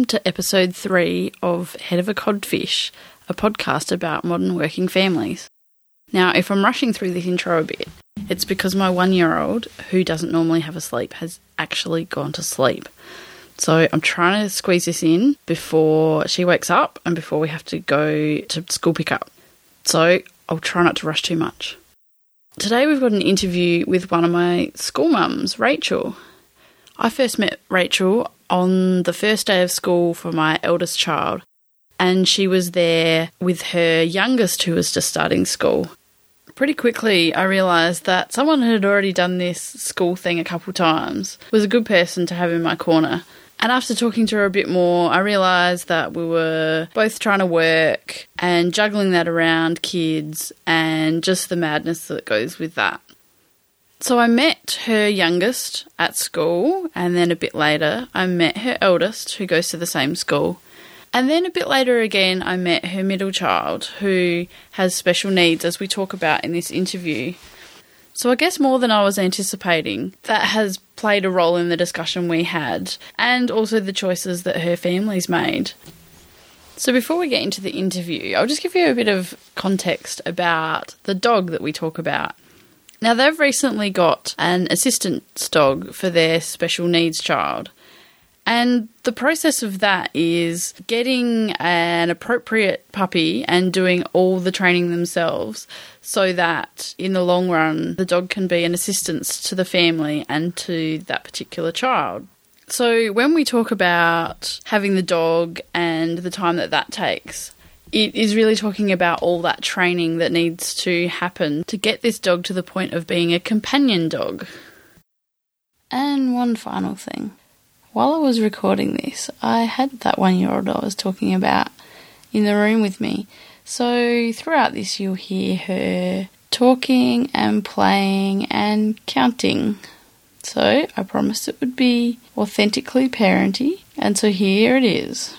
welcome to episode three of Head of a Codfish, a podcast about modern working families. Now, if I'm rushing through this intro a bit, it's because my one year old, who doesn't normally have a sleep, has actually gone to sleep. So I'm trying to squeeze this in before she wakes up and before we have to go to school pickup. So I'll try not to rush too much. Today we've got an interview with one of my school mums, Rachel. I first met Rachel on the first day of school for my eldest child, and she was there with her youngest who was just starting school. Pretty quickly, I realised that someone who had already done this school thing a couple times, was a good person to have in my corner. And after talking to her a bit more, I realised that we were both trying to work and juggling that around kids and just the madness that goes with that. So I met her youngest at school, and then a bit later, I met her eldest, who goes to the same school. And then a bit later again, I met her middle child, who has special needs, as we talk about in this interview. So I guess more than I was anticipating, that has played a role in the discussion we had, and also the choices that her family's made. So before we get into the interview, I'll just give you a bit of context about the dog that we talk about. Now, they've recently got an assistance dog for their special needs child. And the process of that is getting an appropriate puppy and doing all the training themselves so that in the long run the dog can be an assistance to the family and to that particular child. So, when we talk about having the dog and the time that that takes, it is really talking about all that training that needs to happen to get this dog to the point of being a companion dog. And one final thing. While I was recording this, I had that one year old I was talking about in the room with me. So throughout this, you'll hear her talking and playing and counting. So I promised it would be authentically parenty, and so here it is.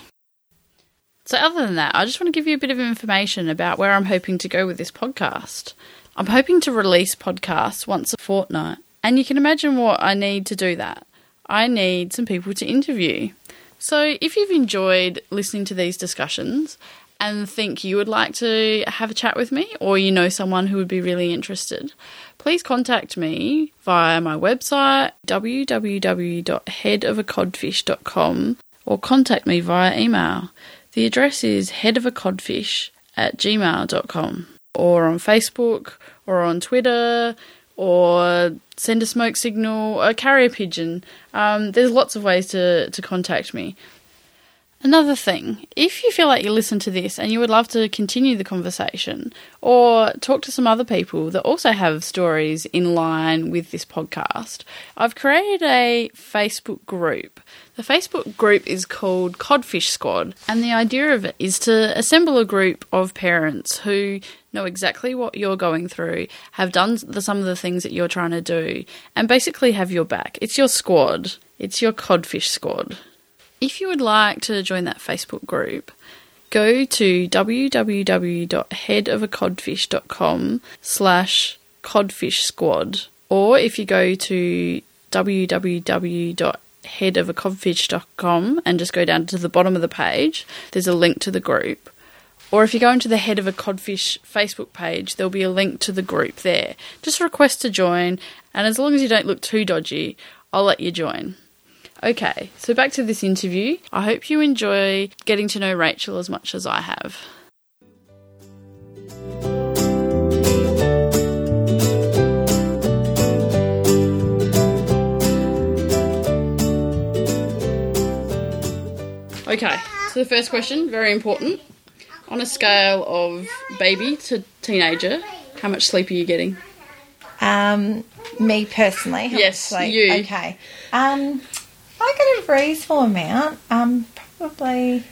So, other than that, I just want to give you a bit of information about where I'm hoping to go with this podcast. I'm hoping to release podcasts once a fortnight, and you can imagine what I need to do that. I need some people to interview. So, if you've enjoyed listening to these discussions and think you would like to have a chat with me, or you know someone who would be really interested, please contact me via my website www.headofacodfish.com or contact me via email. The address is headofacodfish at gmail.com or on Facebook or on Twitter or send a smoke signal, a carrier pigeon. Um, there's lots of ways to, to contact me. Another thing, if you feel like you listen to this and you would love to continue the conversation or talk to some other people that also have stories in line with this podcast, I've created a Facebook group. The Facebook group is called Codfish Squad, and the idea of it is to assemble a group of parents who know exactly what you're going through, have done the, some of the things that you're trying to do, and basically have your back. It's your squad, it's your Codfish Squad. If you would like to join that Facebook group, go to www.headofacodfish.com slash codfish squad or if you go to www.headofacodfish.com and just go down to the bottom of the page, there's a link to the group. Or if you go into the Head of a Codfish Facebook page, there'll be a link to the group there. Just request to join, and as long as you don't look too dodgy, I'll let you join. Okay, so back to this interview. I hope you enjoy getting to know Rachel as much as I have. Okay, so the first question, very important. On a scale of baby to teenager, how much sleep are you getting? Um, me personally. Yes, you. Okay. Um, I get a reasonable amount. Um, probably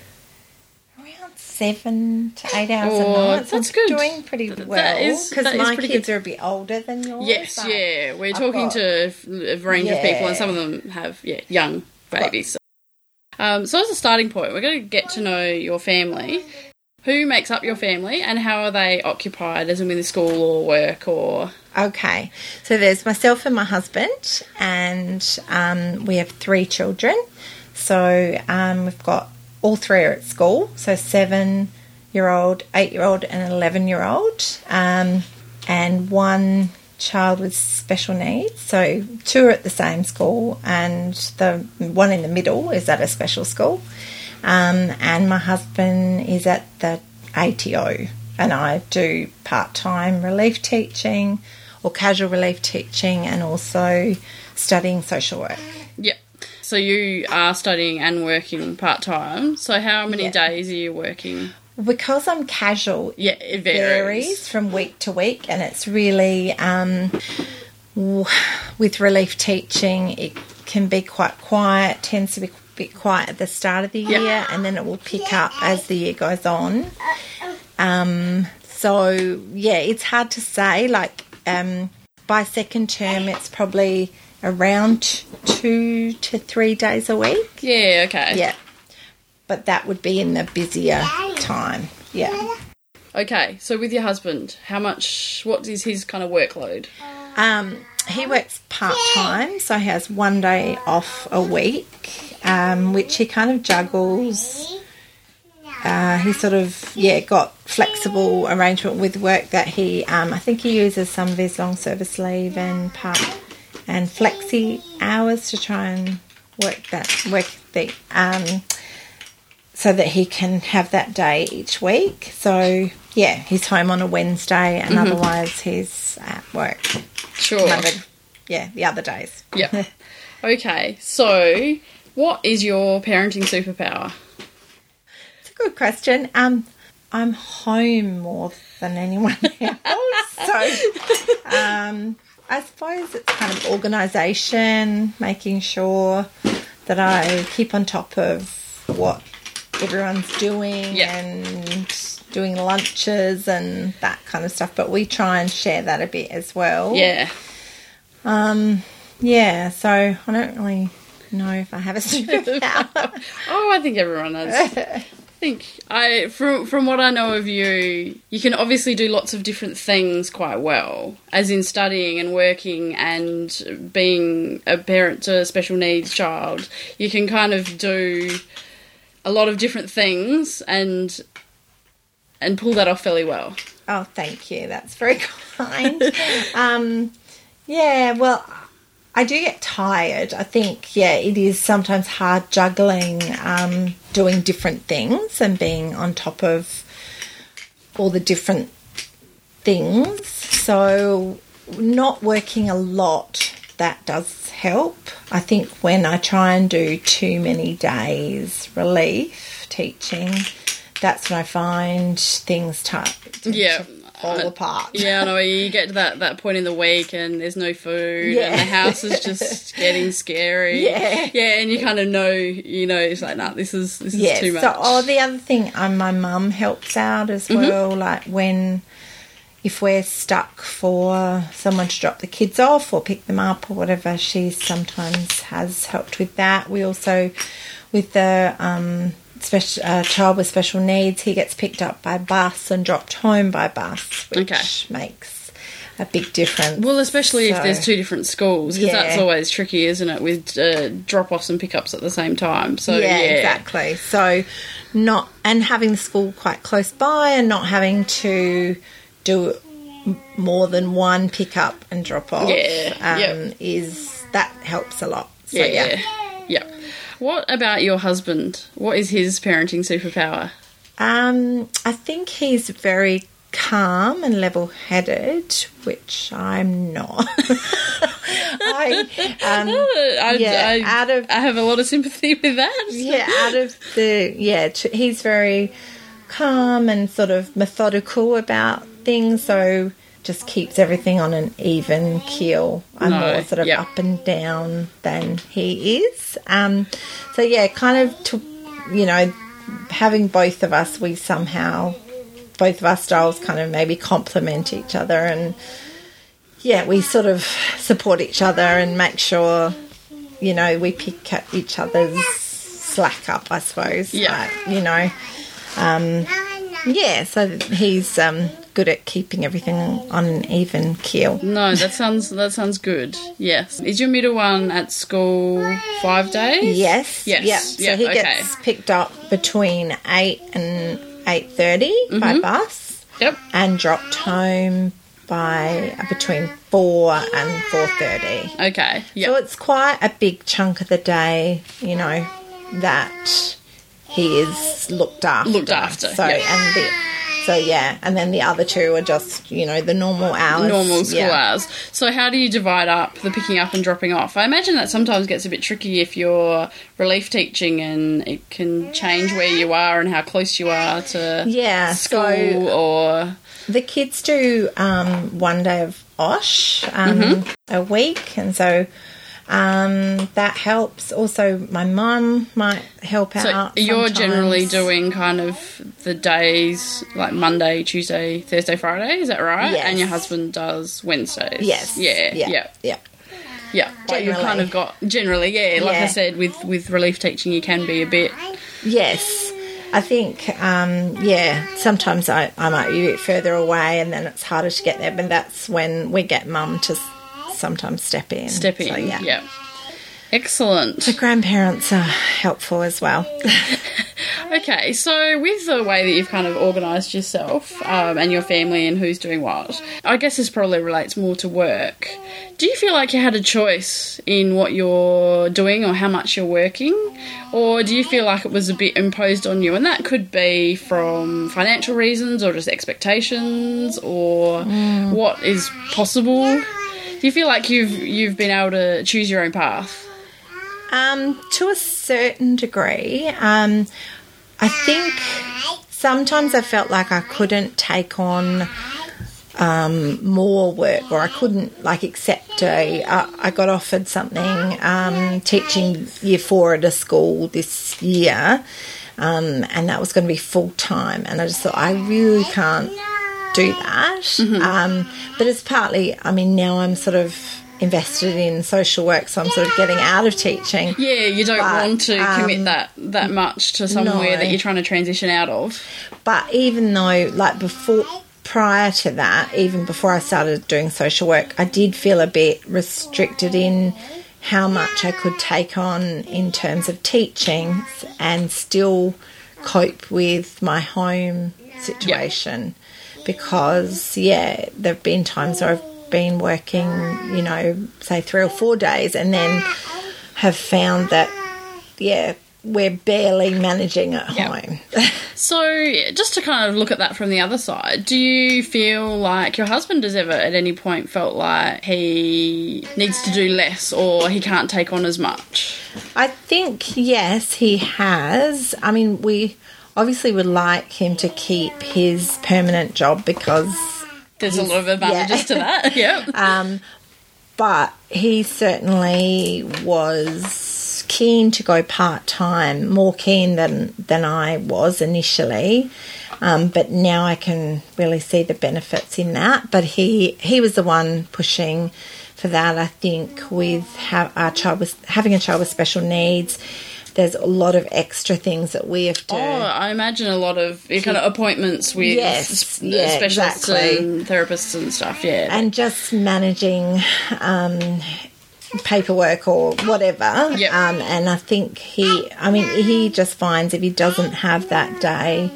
around seven to eight hours Oh, a night. So that's I'm good. Doing pretty That well because my kids good. are a bit older than yours. Yes, yeah. We're I've talking got- to a range of people, and some of them have yeah young babies. Um, so as a starting point, we're going to get to know your family. Who makes up your family, and how are they occupied, as in with school or work or? Okay, so there's myself and my husband, and um, we have three children. So um, we've got all three are at school. So seven year old, eight year old, and eleven year old, um, and one child with special needs. So two are at the same school, and the one in the middle is at a special school. Um, and my husband is at the ATO, and I do part time relief teaching or casual relief teaching, and also studying social work. Yep. So you are studying and working part time. So how many Yeah. days are you working? Because I'm casual, Yeah, it varies varies. from week to week, and it's really um, with relief teaching. It can be quite quiet. Tends to be bit quiet at the start of the Yeah. year, and then it will pick up as the year goes on. Um, so yeah, it's hard to say. Like um, by second term, it's probably around two to three days a week. Yeah. Okay. Yeah, but that would be in the busier time. Yeah. Okay. So with your husband, how much? What is his kind of workload? Um, he works part time, so he has one day off a week, um, which he kind of juggles. Uh, he sort of yeah got flexible arrangement with work that he um, I think he uses some of his long service leave and part and flexi hours to try and work that work the um, so that he can have that day each week. So yeah, he's home on a Wednesday, and otherwise he's at work. Sure. Monday, yeah, the other days. Yep. okay. So, what is your parenting superpower? It's a good question. Um, I'm home more than anyone else, so um, I suppose it's kind of organisation, making sure that I keep on top of what everyone's doing Yeah. and doing lunches and that kind of stuff. But we try and share that a bit as well. Yeah. Um, yeah. So I don't really know if I have a superpower. oh, I think everyone has. I think I from from what I know of you, you can obviously do lots of different things quite well, as in studying and working and being a parent to a special needs child. You can kind of do a lot of different things and and pull that off fairly well. Oh, thank you. That's very kind. um, yeah, well, I do get tired. I think, yeah, it is sometimes hard juggling um, doing different things and being on top of all the different things. So, not working a lot, that does help. I think when I try and do too many days relief teaching, that's when I find things to Yeah. Fall Uh, apart. Yeah, I know. You get to that, that point in the week and there's no food Yeah. and the house is just getting scary. Yeah. Yeah, and you kind of know, you know, it's like, nah, this is this is too much. So, oh, the other thing, um, my mum helps out as Mm-hmm. well. Like when, if we're stuck for someone to drop the kids off or pick them up or whatever, she sometimes has helped with that. We also, with the um, special uh, child with special needs, he gets picked up by bus and dropped home by bus, which Okay. makes a big difference. well, especially if there's two different schools, because Yeah. that's always tricky, isn't it, with uh, drop offs and pickups at the same time. So, yeah. yeah, exactly. So, not and having the school quite close by, and not having to do more than one pickup and drop off. Yeah, um, yep. is that helps a lot. So, Yeah. yeah. yeah. What about your husband? What is his parenting superpower? Um, I think he's very calm and level-headed, which I'm not. I, um, I, Yeah, I, out of- I have a lot of sympathy with that. yeah, out of the yeah, he's very calm and sort of methodical about things, so just keeps everything on an even keel. I'm No, more sort of yeah. up and down than he is. Um, so yeah, kind of to you know, having both of us, we somehow both of our styles kind of maybe complement each other and yeah, we sort of support each other and make sure, you know, we pick at each other's slack up, I suppose. Yeah. Like, you know, um, yeah, so he's um, good at keeping everything on an even keel. No, that sounds that sounds good. Yes. Is your middle one at school five days? Yes. Yes. Yep. So Yeah, he okay. gets picked up between eight and eight by Mm-hmm. bus, Yep. and dropped home by uh, between four and four thirty. Okay. Yep. So it's quite a big chunk of the day, you know, that he is looked after. Looked after, So yeah. and the so yeah, and then the other two are just you know the normal hours. normal school yeah. hours. So how do you divide up the picking up and dropping off? I imagine that sometimes gets a bit tricky if you're relief teaching and it can change where you are and how close you are to Yeah, school so or the kids do um, one day of OSH um, Mm-hmm. a week, and so um, that helps. Also, my mum might help so out. you're generally doing kind of the days like Monday, Tuesday, Thursday, Friday, is that right? Yes. And your husband does Wednesdays. Yes. Yeah. Yeah. Yeah. Yeah. Yeah. But you've kind of got generally, yeah, like I said, with with relief teaching you can be a bit Yes. I think, um, yeah, sometimes I, I might be a bit further away and then it's harder to get there, but that's when we get mum to sometimes step in. step in. So, yeah. Excellent. The grandparents are helpful as well. Okay, so with the way that you've kind of organised yourself um, and your family and who's doing what, I guess this probably relates more to work. Do you feel like you had a choice in what you're doing or how much you're working? Or do you feel like it was a bit imposed on you? And that could be from financial reasons or just expectations or what is possible. Do you feel like you've you've been able to choose your own path? Um, to a certain degree, um, I think sometimes I felt like I couldn't take on um, more work, or I couldn't like accept a. I got offered something um, teaching year four at a school this year, um, and that was going to be full time, and I just thought I really can't do that. Um, but it's partly, I mean, now I'm sort of invested in social work, so I'm sort of getting out of teaching. Yeah, you don't But, want to commit um, that that much to somewhere no. that you're trying to transition out of. But even though, like before, prior to that, even before I started doing social work, I did feel a bit restricted in how much I could take on in terms of teaching and still cope with my home situation. Because, yeah, there have been times where I've been working, you know, say three or four days and then have found that, yeah, we're barely managing at Yeah. home. So, just to kind of look at that from the other side, do you feel like your husband has ever at any point felt like he needs to do less or he can't take on as much? I think yes, he has. I mean, we obviously would like him to keep his permanent job because, There's a lot of advantages yeah. to that. Yep. um, but he certainly was keen to go part time, more keen than than I was initially. Um, but now I can really see the benefits in that. But he he was the one pushing for that. I think with ha- our child with having a child with special needs, there's a lot of extra things that we have to. Oh, I imagine a lot of kind of appointments with Yes, yeah, specialists exactly. and therapists and stuff. Yeah, and just managing um, paperwork or whatever. Yep. Um, and I think he, I mean, he just finds if he doesn't have that day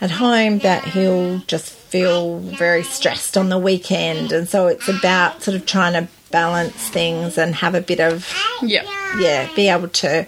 at home, that he'll just feel very stressed on the weekend. And so it's about sort of trying to balance things and have a bit of, yep. yeah, be able to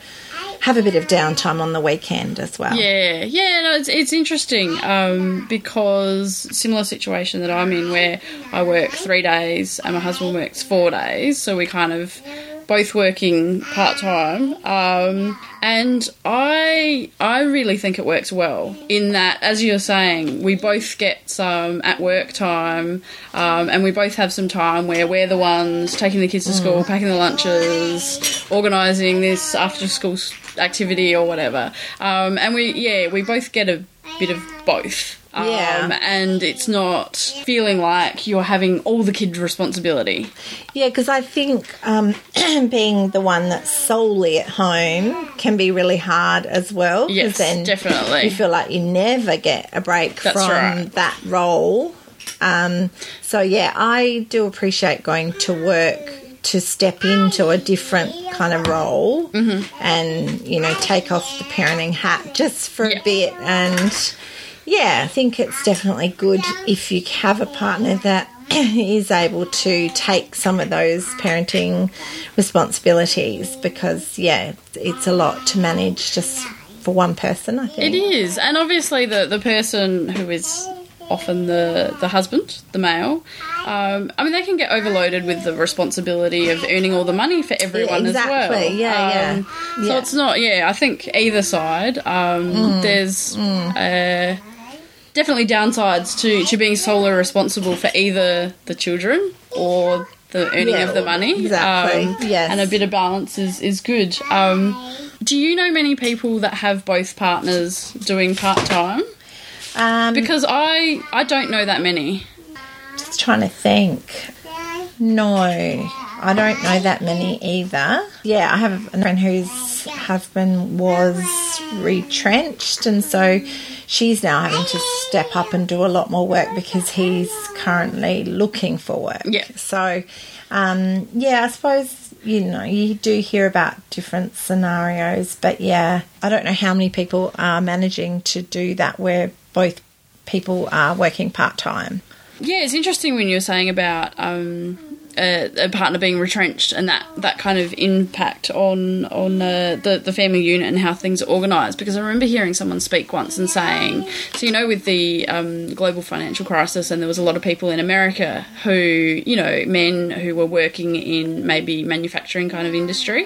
have a bit of downtime on the weekend as well. Yeah, yeah, no, it's it's interesting um, because similar situation that I'm in where I work three days and my husband works four days, so we kind of both working part time, um, and I I really think it works well in that, as you're saying, we both get some at work time, um, and we both have some time where we're the ones taking the kids to school, packing the lunches, organising this after school activity or whatever, um, and we yeah we both get a bit of both. Um, Yeah. and it's not feeling like you're having all the kid responsibility. Yeah, because I think um, being the one that's solely at home can be really hard as well. Yes, then definitely. You feel like you never get a break That's from right. that role. Um, so yeah, I do appreciate going to work to step into a different kind of role mm-hmm. and you know take off the parenting hat just for Yeah. a bit and yeah, I think it's definitely good if you have a partner that is able to take some of those parenting responsibilities because yeah, it's a lot to manage just for one person, I think. It is, and obviously the the person who is often the the husband, the male. Um, I mean, they can get overloaded with the responsibility of earning all the money for everyone as well. exactly. Yeah, yeah. Um, So Yeah. it's not. Yeah, I think either side. Um, Mm. There's. Uh, Definitely downsides to, to being solely responsible for either the children or the earning Yeah, of the money. exactly. Um, Yes. And a bit of balance is, is good. Um, do you know many people that have both partners doing part time? Um, Because I I don't know that many. just trying to think. No, I don't know that many either. Yeah, I have a friend whose husband was retrenched, and so she's now having to step up and do a lot more work because he's currently looking for work. Yeah. So, um, yeah, I suppose you know you do hear about different scenarios, but yeah, I don't know how many people are managing to do that where both people are working part time. Yeah, it's interesting when you're saying about um, a, a partner being retrenched and that, that kind of impact on on uh, the the family unit and how things are organised. Because I remember hearing someone speak once and saying, so you know, with the um, global financial crisis, and there was a lot of people in America who, you know, men who were working in maybe manufacturing kind of industry,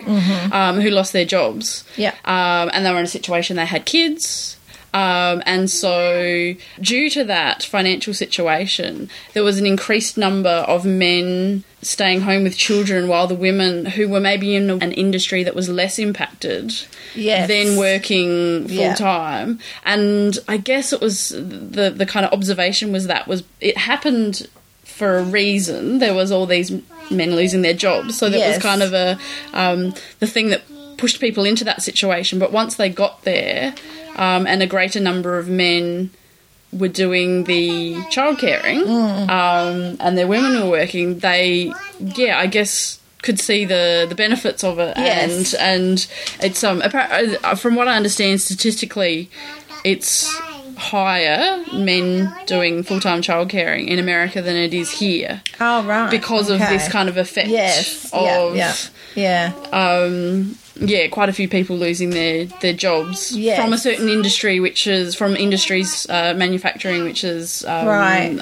um, who lost their jobs. Yeah. um, and they were in a situation they had kids. Um, and so, due to that financial situation, there was an increased number of men staying home with children while the women who were maybe in an industry that was less impacted Yes. then working full Yeah. time. And I guess it was the, the kind of observation was that was it happened for a reason. There was all these men losing their jobs, so that Yes. was kind of a um, the thing that pushed people into that situation. But once they got there, um, and a greater number of men were doing the child caring, Mm. um, and their women were working, they, yeah, I guess could see the the benefits of it, Yes. and and it's um uh, from what I understand statistically, it's higher men doing full time child caring in America than it is here Oh right, because of this kind of effect yes, of yeah, yeah, yeah. um, yeah, quite a few people losing their, their jobs Yes. from a certain industry, which is from industries uh, manufacturing, which is um, Right.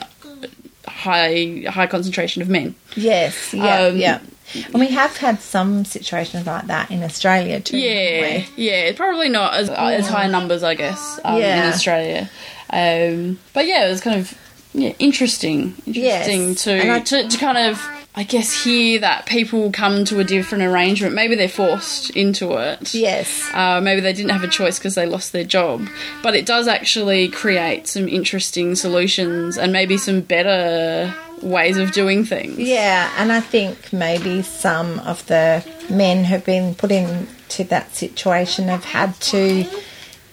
high high concentration of men. Yes, yeah, Um, yeah. And we have had some situations like that in Australia too. Yeah, yeah, probably not as as high numbers, I guess, um, in Australia. Um, but yeah, it was kind of yeah interesting, Yes, interesting to, and I- to to kind of. I guess hear that people come to a different arrangement. Maybe they're forced into it. Yes. Uh, maybe they didn't have a choice because they lost their job. But it does actually create some interesting solutions and maybe some better ways of doing things. Yeah, and I think maybe some of the men who've been put into that situation have had to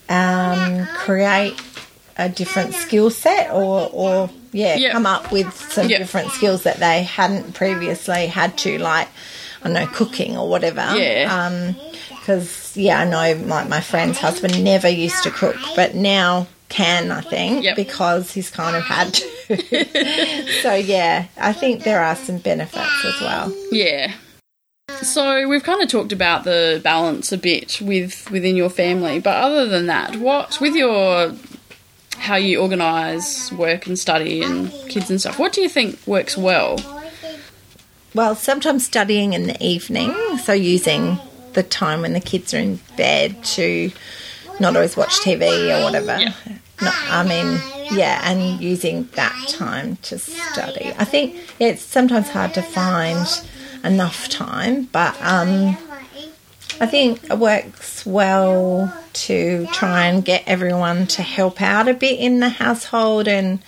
um, create a different skill set or, or yeah, Yeah. come up with some Yeah. different skills that they hadn't previously had to, like, I don't know, cooking or whatever. Yeah. Because, yeah, I know like my friend's husband never used to cook, but now can, I think, Yep. because he's kind of had to. so, yeah, I think there are some benefits as well. Yeah. So we've kind of talked about the balance a bit with within your family, but other than that, what with your how you organise work and study and kids and stuff, what do you think works well? Well, sometimes studying in the evening, so using the time when the kids are in bed to not always watch TV or whatever. Yeah. No, I mean, yeah, and using that time to study. I think yeah, it's sometimes hard to find enough time, but um, I think it works well to try and get everyone to help out a bit in the household and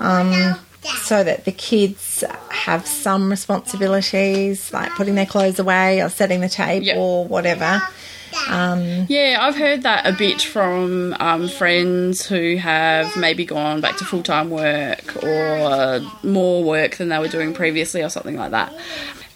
um, so that the kids have some responsibilities like putting their clothes away or setting the table Yep. or whatever. Um, Yeah, I've heard that a bit from um, friends who have maybe gone back to full time work or more work than they were doing previously or something like that.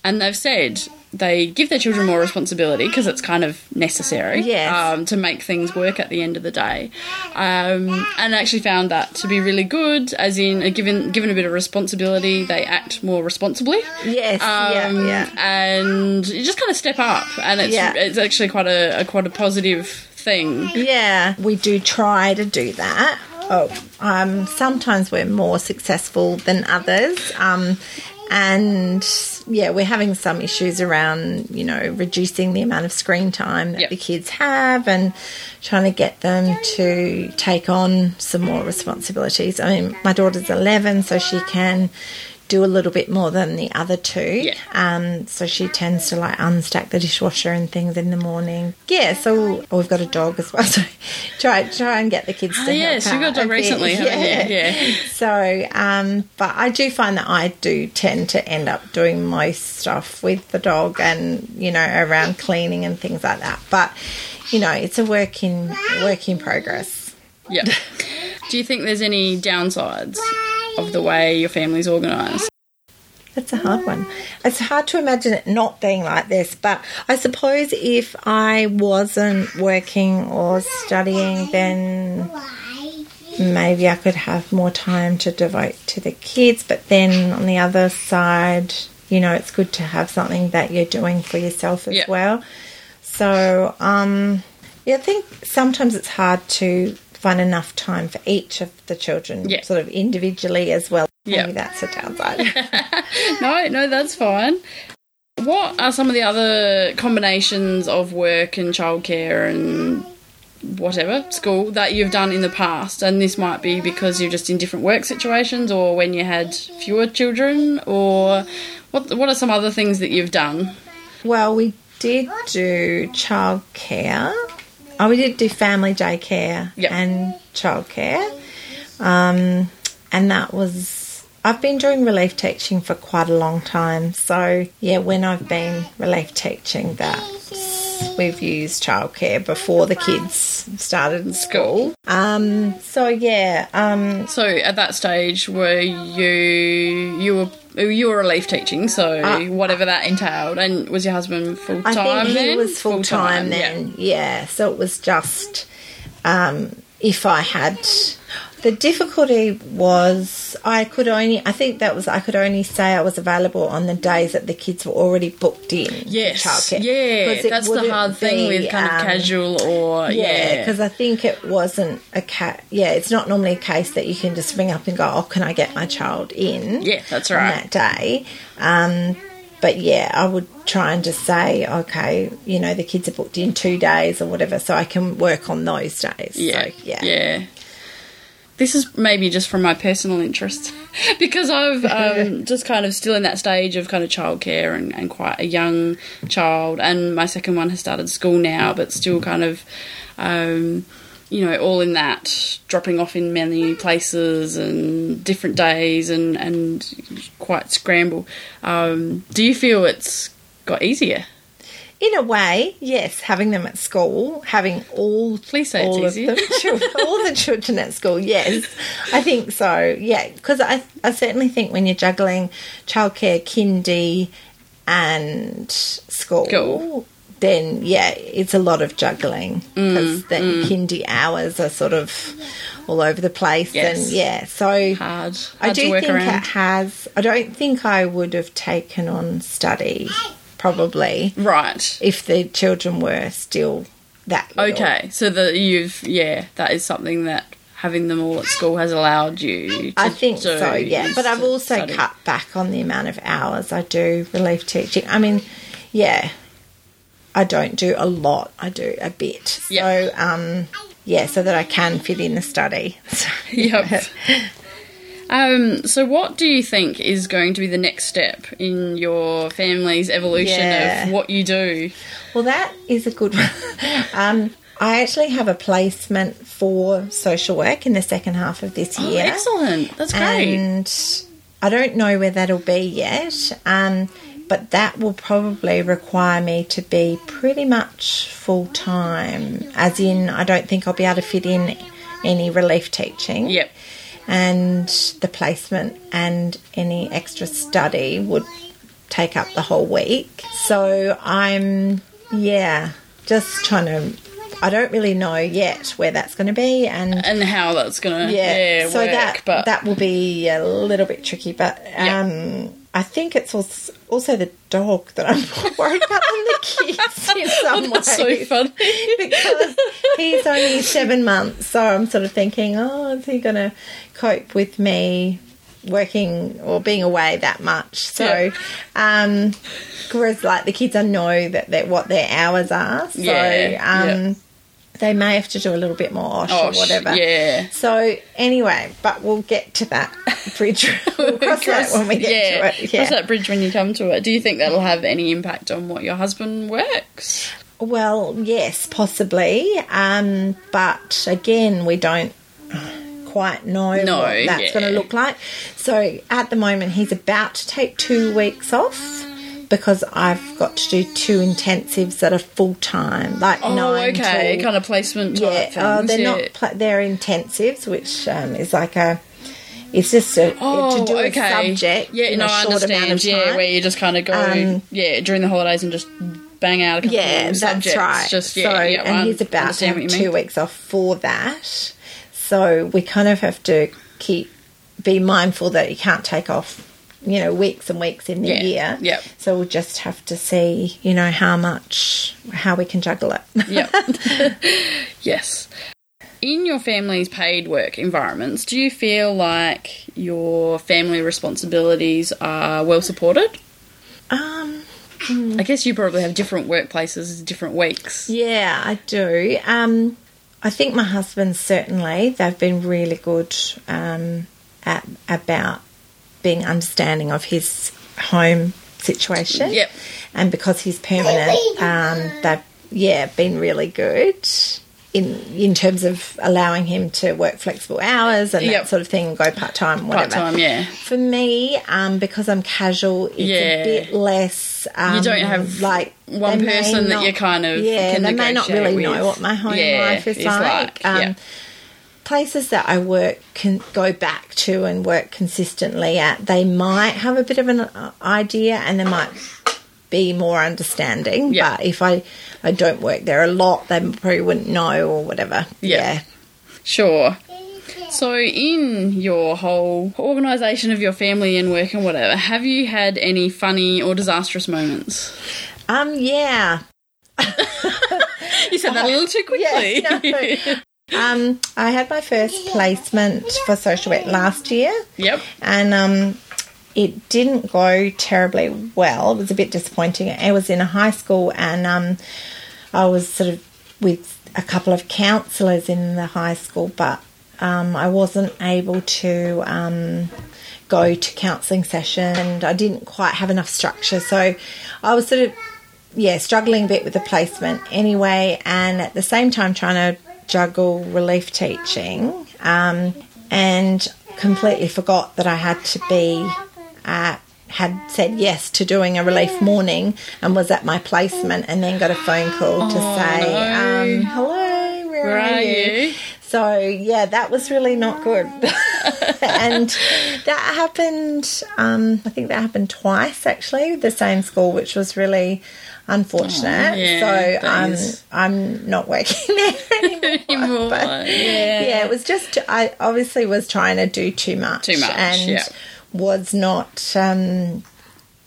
And they've said they give their children more responsibility because it's kind of necessary Yes. um, to make things work at the end of the day. Um, and actually found that to be really good, as in, uh, given, given a bit of responsibility, they act more responsibly. yes, yeah, Um, yeah. and you just kind of step up, and it's Yeah. it's actually quite a, a quite a positive thing. Yeah, we do try to do that. Oh, um, sometimes we're more successful than others. Um, and yeah, we're having some issues around, you know, reducing the amount of screen time that Yep. the kids have and trying to get them to take on some more responsibilities. I mean, my daughter's 11, so she can do a little bit more than the other two. Yeah. Um, so she tends to like unstack the dishwasher and things in the morning. Yeah, so oh, we've got a dog as well. So try try and get the kids to Oh, yes, help you got a dog recently, haven't you? Yeah. So, um, but I do find that I do tend to end up doing most stuff with the dog and you know around cleaning and things like that. But you know, it's a work in work in progress. Yeah. Do you think there's any downsides of the way your family's organised? That's a hard one. It's hard to imagine it not being like this, but I suppose if I wasn't working or studying, then maybe I could have more time to devote to the kids. But then on the other side, you know, it's good to have something that you're doing for yourself as Yeah. well. So, um, yeah, I think sometimes it's hard to find enough time for each of the children, Yeah. sort of individually as well. Yeah. Maybe that's a downside. No, no, that's fine. What are some of the other combinations of work and childcare and whatever school that you've done in the past? And this might be because you're just in different work situations, or when you had fewer children, or what? What are some other things that you've done? Well, we did do childcare. Oh, we did do family daycare Yep. and childcare. Um, and that was. I've been doing relief teaching for quite a long time. So, yeah, when I've been relief teaching, that we've used childcare before the kids started school. Um, so, yeah, um, So at that stage, were you you were you were relief teaching? So whatever that entailed, and was your husband full time? I think he then? was full time Full-time, yeah. then. Yeah. So it was just um, if I had. The difficulty was I could only. I think that was I could only say I was available on the days that the kids were already booked in. Yes, childcare. yeah, that's the hard thing be, with kind of um, casual or Yeah, yeah, because I think it wasn't a cat. Yeah, it's not normally a case that you can just ring up and go, "Oh, can I get my child in?" Yeah, that's right. on right. that day. Um, but yeah, I would try and just say, okay, you know, the kids are booked in two days or whatever, so I can work on those days. yeah, so, yeah, yeah. This is maybe just from my personal interest because I've um, just kind of still in that stage of kind of childcare and, and quite a young child, and my second one has started school now, but still kind of. Um, you know, all in that, dropping off in many places and different days and, and quite scramble. Um, do you feel it's got easier? In a way, yes, having them at school, having all Please say it's all of easier. the children, all the children at school. Yes, I think so. Yeah, because I I certainly think when you're juggling childcare, kindy, and school, then yeah, it's a lot of juggling Mm, because the kindy hours are sort of all over the place, Yes. and yeah, so Hard, I do to work think around. it has. I don't think I would have taken on study probably Right. if the children were still that little. Okay. So that you've yeah, that is something that having them all at school has allowed you. To I think so, yeah. But I've also study. cut back on the amount of hours I do relief teaching. I mean, yeah, I don't do a lot. I do a bit. Yeah. So, um, yeah, so that I can fit in the study. So, Yep. Um, so, what do you think is going to be the next step in your family's evolution Yeah. of what you do? Well, that is a good one. um, I actually have a placement for social work in the second half of this Oh, year. excellent! That's great. and I don't know where that'll be yet. Um, but that will probably require me to be pretty much full time, as in, I don't think I'll be able to fit in any relief teaching. Yep. And the placement and any extra study would take up the whole week. So I'm, yeah, just trying to. I don't really know yet where that's going to be, and And how that's gonna yeah, yeah, so work, that but that will be a little bit tricky. But Yeah. um, I think it's also, also the dog that I'm worried about than the kids in some Oh, that's ways. so funny. because he's only seven months, so I'm sort of thinking, oh, is he going to cope with me working or being away that much? So, Yeah. um, whereas like the kids, I know that that what their hours are, so Yeah, um, yeah. they may have to do a little bit more osh Oh, or whatever. Yeah. So anyway, but we'll get to that bridge. we'll cross that when we get yeah, to it. Yeah. Cross that bridge when you come to it. Do you think that'll have any impact on what your husband works? Well, yes, possibly. Um, but again, we don't quite know No, what that's yeah. going to look like. So at the moment, he's about to take two weeks off because I've got to do two intensives that are full time, like Oh, nine okay, till kind of placement yeah, oh, they're yeah. not. Pla- they're intensives, which um, is like a. It's just a Oh, to do okay. a subject Yeah, in no, a I short understand. amount of time. Yeah, where you just kind of go, Um, yeah, during the holidays and just bang out a couple yeah, of that's right. Just yeah, so, yeah, and I he's about to understand have two mean. weeks off for that. So we kind of have to keep be mindful that he can't take off, you know, weeks and weeks in the Yeah, year. yep. So we'll just have to see, you know, how much how we can juggle it. Yep. yes. In your family's paid work environments, do you feel like your family responsibilities are well supported? um. I guess you probably have different workplaces, different weeks. Yeah, I do. Um, I think my husband certainly they've been really good um, at about being understanding of his home situation. Yep. and because he's permanent, um, they've yeah been really good in in terms of allowing him to work flexible hours and Yep. that sort of thing, go part time, whatever. Part time, yeah. For me, um, because I'm casual, it's Yeah. a bit less. Um, You don't have like one person that you kind of yeah. can they may not really know what my home Yeah, life is like. like, um, yeah. Places that I work can go back to and work consistently at. They might have a bit of an uh, idea, and they might be more understanding. Yeah. But if I I don't work there a lot, they probably wouldn't know or whatever. Yeah. yeah. Sure. So, in your whole organisation of your family and work and whatever, have you had any funny or disastrous moments? Um. Yeah. You said that a little too quickly. Yeah, Um. I had my first placement for social work last year. yep. and um, it didn't go terribly well. It was a bit disappointing. It was in a high school, and um, I was sort of with a couple of counsellors in the high school, but um, I wasn't able to um, go to counselling session, and I didn't quite have enough structure. So I was sort of yeah struggling a bit with the placement anyway, and at the same time trying to juggle relief teaching. Um, and completely forgot that I had to be had said yes to doing a relief morning and was at my placement and then got a phone call to say no. um, hello where, Where are, are you? you? so yeah that was really not good and that happened um, I think that happened twice actually the same school which was really unfortunate Oh, yeah, so um, is- I'm not working there anymore Anymore, but yeah. yeah, it was just I obviously was trying to do too much, Too much, and yeah. Was not um,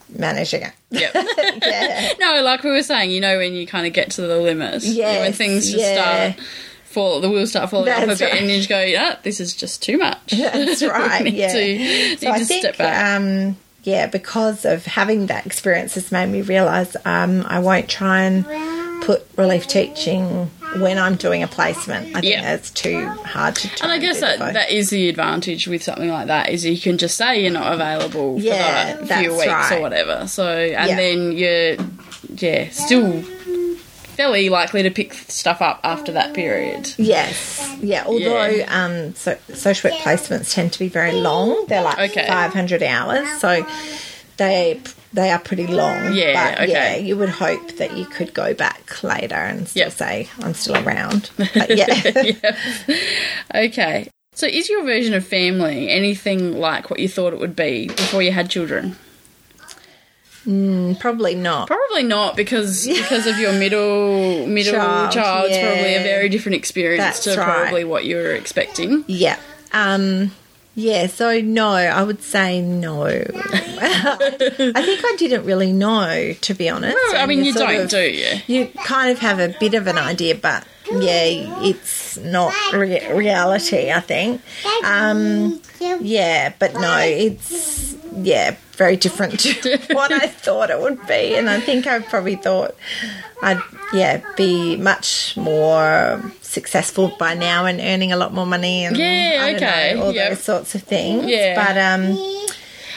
managing it. Yep. yeah, no, like we were saying, you know, when you kind of get to the limit, when things just yeah. start fall, the wheels start falling off a That's bit, right. and you just go, "Yeah, this is just too much." that's right. yeah, to, so I to think step back. um, yeah, because of having that experience, has made me realise um, I won't try and put relief teaching when I'm doing a placement. I think Yeah. that's too hard to. And I guess that, both. that is the advantage with something like that is you can just say you're not available Yeah, for the few weeks right. or whatever. So and Yeah. then you're yeah still fairly likely to pick stuff up after that period. Yes, yeah. Although Yeah. um, so, social work placements tend to be very long, they're like Okay. five hundred hours, so they they are pretty long. Yeah, but okay. yeah, you would hope that you could go back later and still Yep. say I'm still around. But yeah, yeah. Okay. So, is your version of family anything like what you thought it would be before you had children? probably not. Probably not, because because of your middle middle Child, child. It's probably a very different experience That's to right. probably what you were expecting. Yeah. Um yeah, so no, I would say no. I think I didn't really know, to be honest. I mean, you sort don't, of- do you? You kind of have a bit of an idea, but yeah, it's not re- reality, I think. Um, yeah, but no, it's yeah, very different to what I thought it would be, and I think I probably thought I'd yeah be much more successful by now and earning a lot more money and Yeah, okay, know, all yep. those sorts of things. Yeah. but um,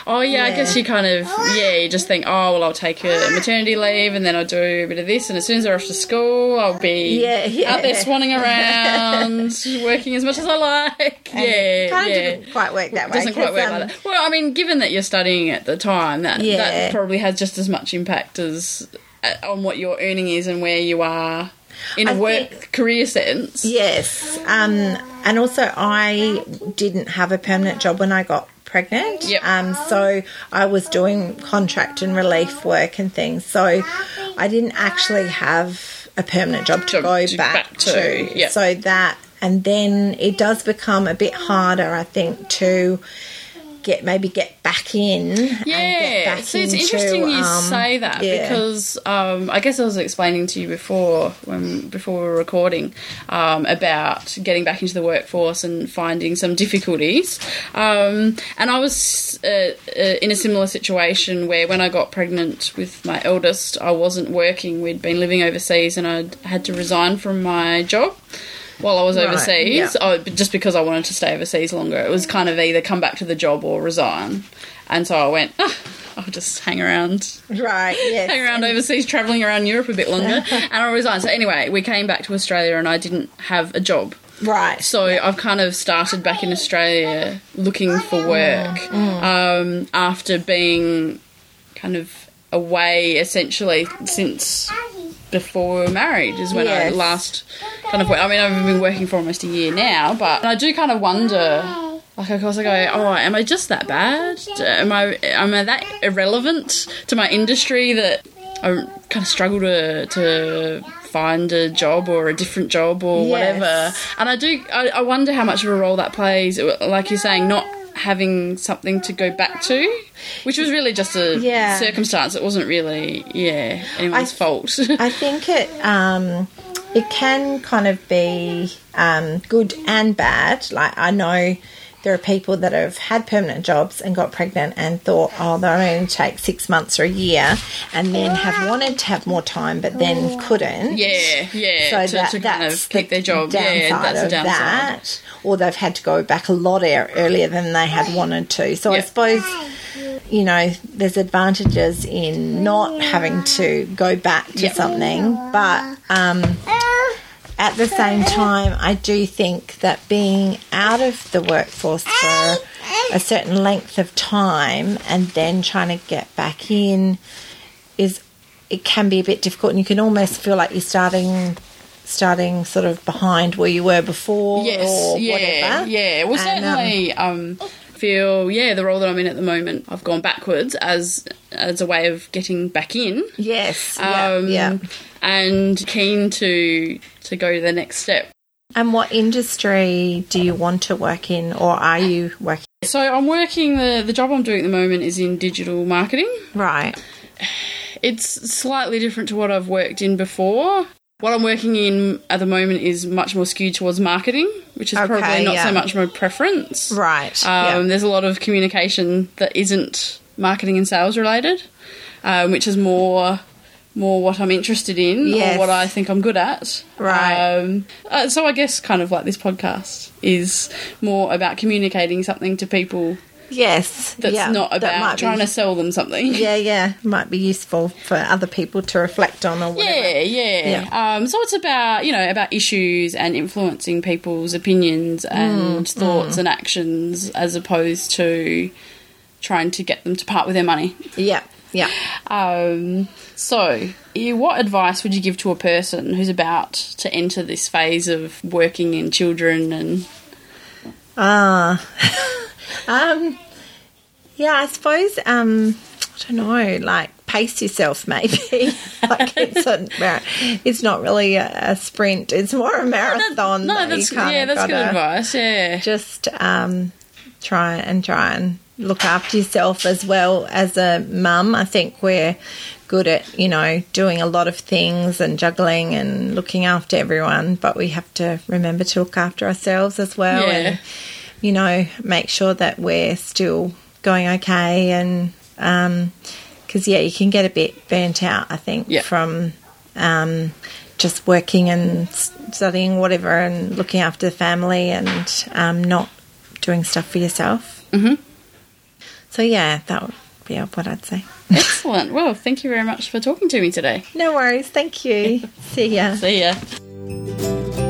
Oh yeah, I guess you kind of yeah, you just think, oh well, I'll take a maternity leave and then I'll do a bit of this, and as soon as they're off to school, I'll be Yeah, yeah. out there swanning around, working as much as I like. and yeah, kind yeah. didn't quite work that way. doesn't quite work um, like that. Well, I mean, given that you're studying at the time, that Yeah. that probably has just as much impact as uh, on what your earning is and where you are in a I work think- career sense. Yes, um, and also I didn't have a permanent job when I got pregnant. Yep. Um, so I was doing contract and relief work and things. So I didn't actually have a permanent job to Job go to- back, back to, to. yep. So that, and then it does become a bit harder, I think, to get maybe get back in. and get Yeah, back so it's into, interesting you um, say that yeah. because um, I guess I was explaining to you before when before we were recording um, about getting back into the workforce and finding some difficulties, um, and I was uh, uh, in a similar situation where when I got pregnant with my eldest, I wasn't working. We'd been living overseas, and I had to resign from my job. While I was Right, overseas, yeah. I, just because I wanted to stay overseas longer, it was kind of either come back to the job or resign. And so I went, "Ah, I'll just hang around, Right. Yes. hang around overseas, travelling around Europe a bit longer. and I resigned. So anyway, we came back to Australia and I didn't have a job. Right. So I've kind of started back in Australia looking for work um, after being kind of away essentially since before we were married is when Yes. I last kind of. I mean, I've been working for almost a year now, but I do kind of wonder. Like, of course, I go, oh, am I just that bad? Am I am I that irrelevant to my industry that I kind of struggle to to find a job or a different job or Yes. whatever? And I do, I, I wonder how much of a role that plays. Like you're saying, not having something to go back to, which was really just a Yeah. circumstance. It wasn't really, yeah, anyone's I- fault. I think it um, it can kind of be um, good and bad. Like I know there are people that have had permanent jobs and got pregnant and thought, oh, they'll only take six months or a year, and then have wanted to have more time but then couldn't. yeah, yeah, So to, that, to kind that's of keep the their job. Yeah, downside that's the of downside. that. Or they've had to go back a lot earlier than they had wanted to. So I suppose you know there's advantages in not having to go back to Yep. something, but um, at the same time, I do think that being out of the workforce for a certain length of time and then trying to get back in is it can be a bit difficult, and you can almost feel like you're starting starting sort of behind where you were before Yes, or yeah, whatever. yeah. Well, And, um, certainly, um, feel yeah, the role that I'm in at the moment, I've gone backwards as as a way of getting back in. Yes. Um, yeah, yeah. and keen to to go to the next step. And what industry do you want to work in, or are you working? So I'm working the the job I'm doing at the moment is in digital marketing. Right. It's slightly different to what I've worked in before. What I'm working in at the moment is much more skewed towards marketing, which is Okay, probably not yeah. so much my preference. Right. Um, yeah. There's a lot of communication that isn't marketing and sales related, um, which is more more what I'm interested in Yes. or what I think I'm good at. Right. Um, uh, so I guess kind of like this podcast is more about communicating something to people Yes. that's yeah, not that about might trying be, to sell them something. Yeah, yeah. Might be useful for other people to reflect on or whatever. Yeah, yeah. Um, so it's about you know about issues and influencing people's opinions and Mm, thoughts and actions as opposed to trying to get them to part with their money. Yeah. Yeah. Um, so, what advice would you give to a person who's about to enter this phase of working in children and Ah. um, yeah, I suppose, um, I don't know, like pace yourself maybe. like it's, a, it's not really a, a sprint, it's more a marathon. no, that that's you kinda yeah, that's good advice. Yeah, Just um, try and try and look after yourself as well as a mum. I think we're good at, you know, doing a lot of things and juggling and looking after everyone, but we have to remember to look after ourselves as well Yeah. and, you know, make sure that we're still going okay and, um 'cause because yeah, you can get a bit burnt out, I think, Yeah. from um, just working and studying whatever and looking after the family and um, not doing stuff for yourself. Mm-hmm. So yeah, that would be what I'd say. excellent. Well, thank you very much for talking to me today. No worries. Thank you. See ya. See ya.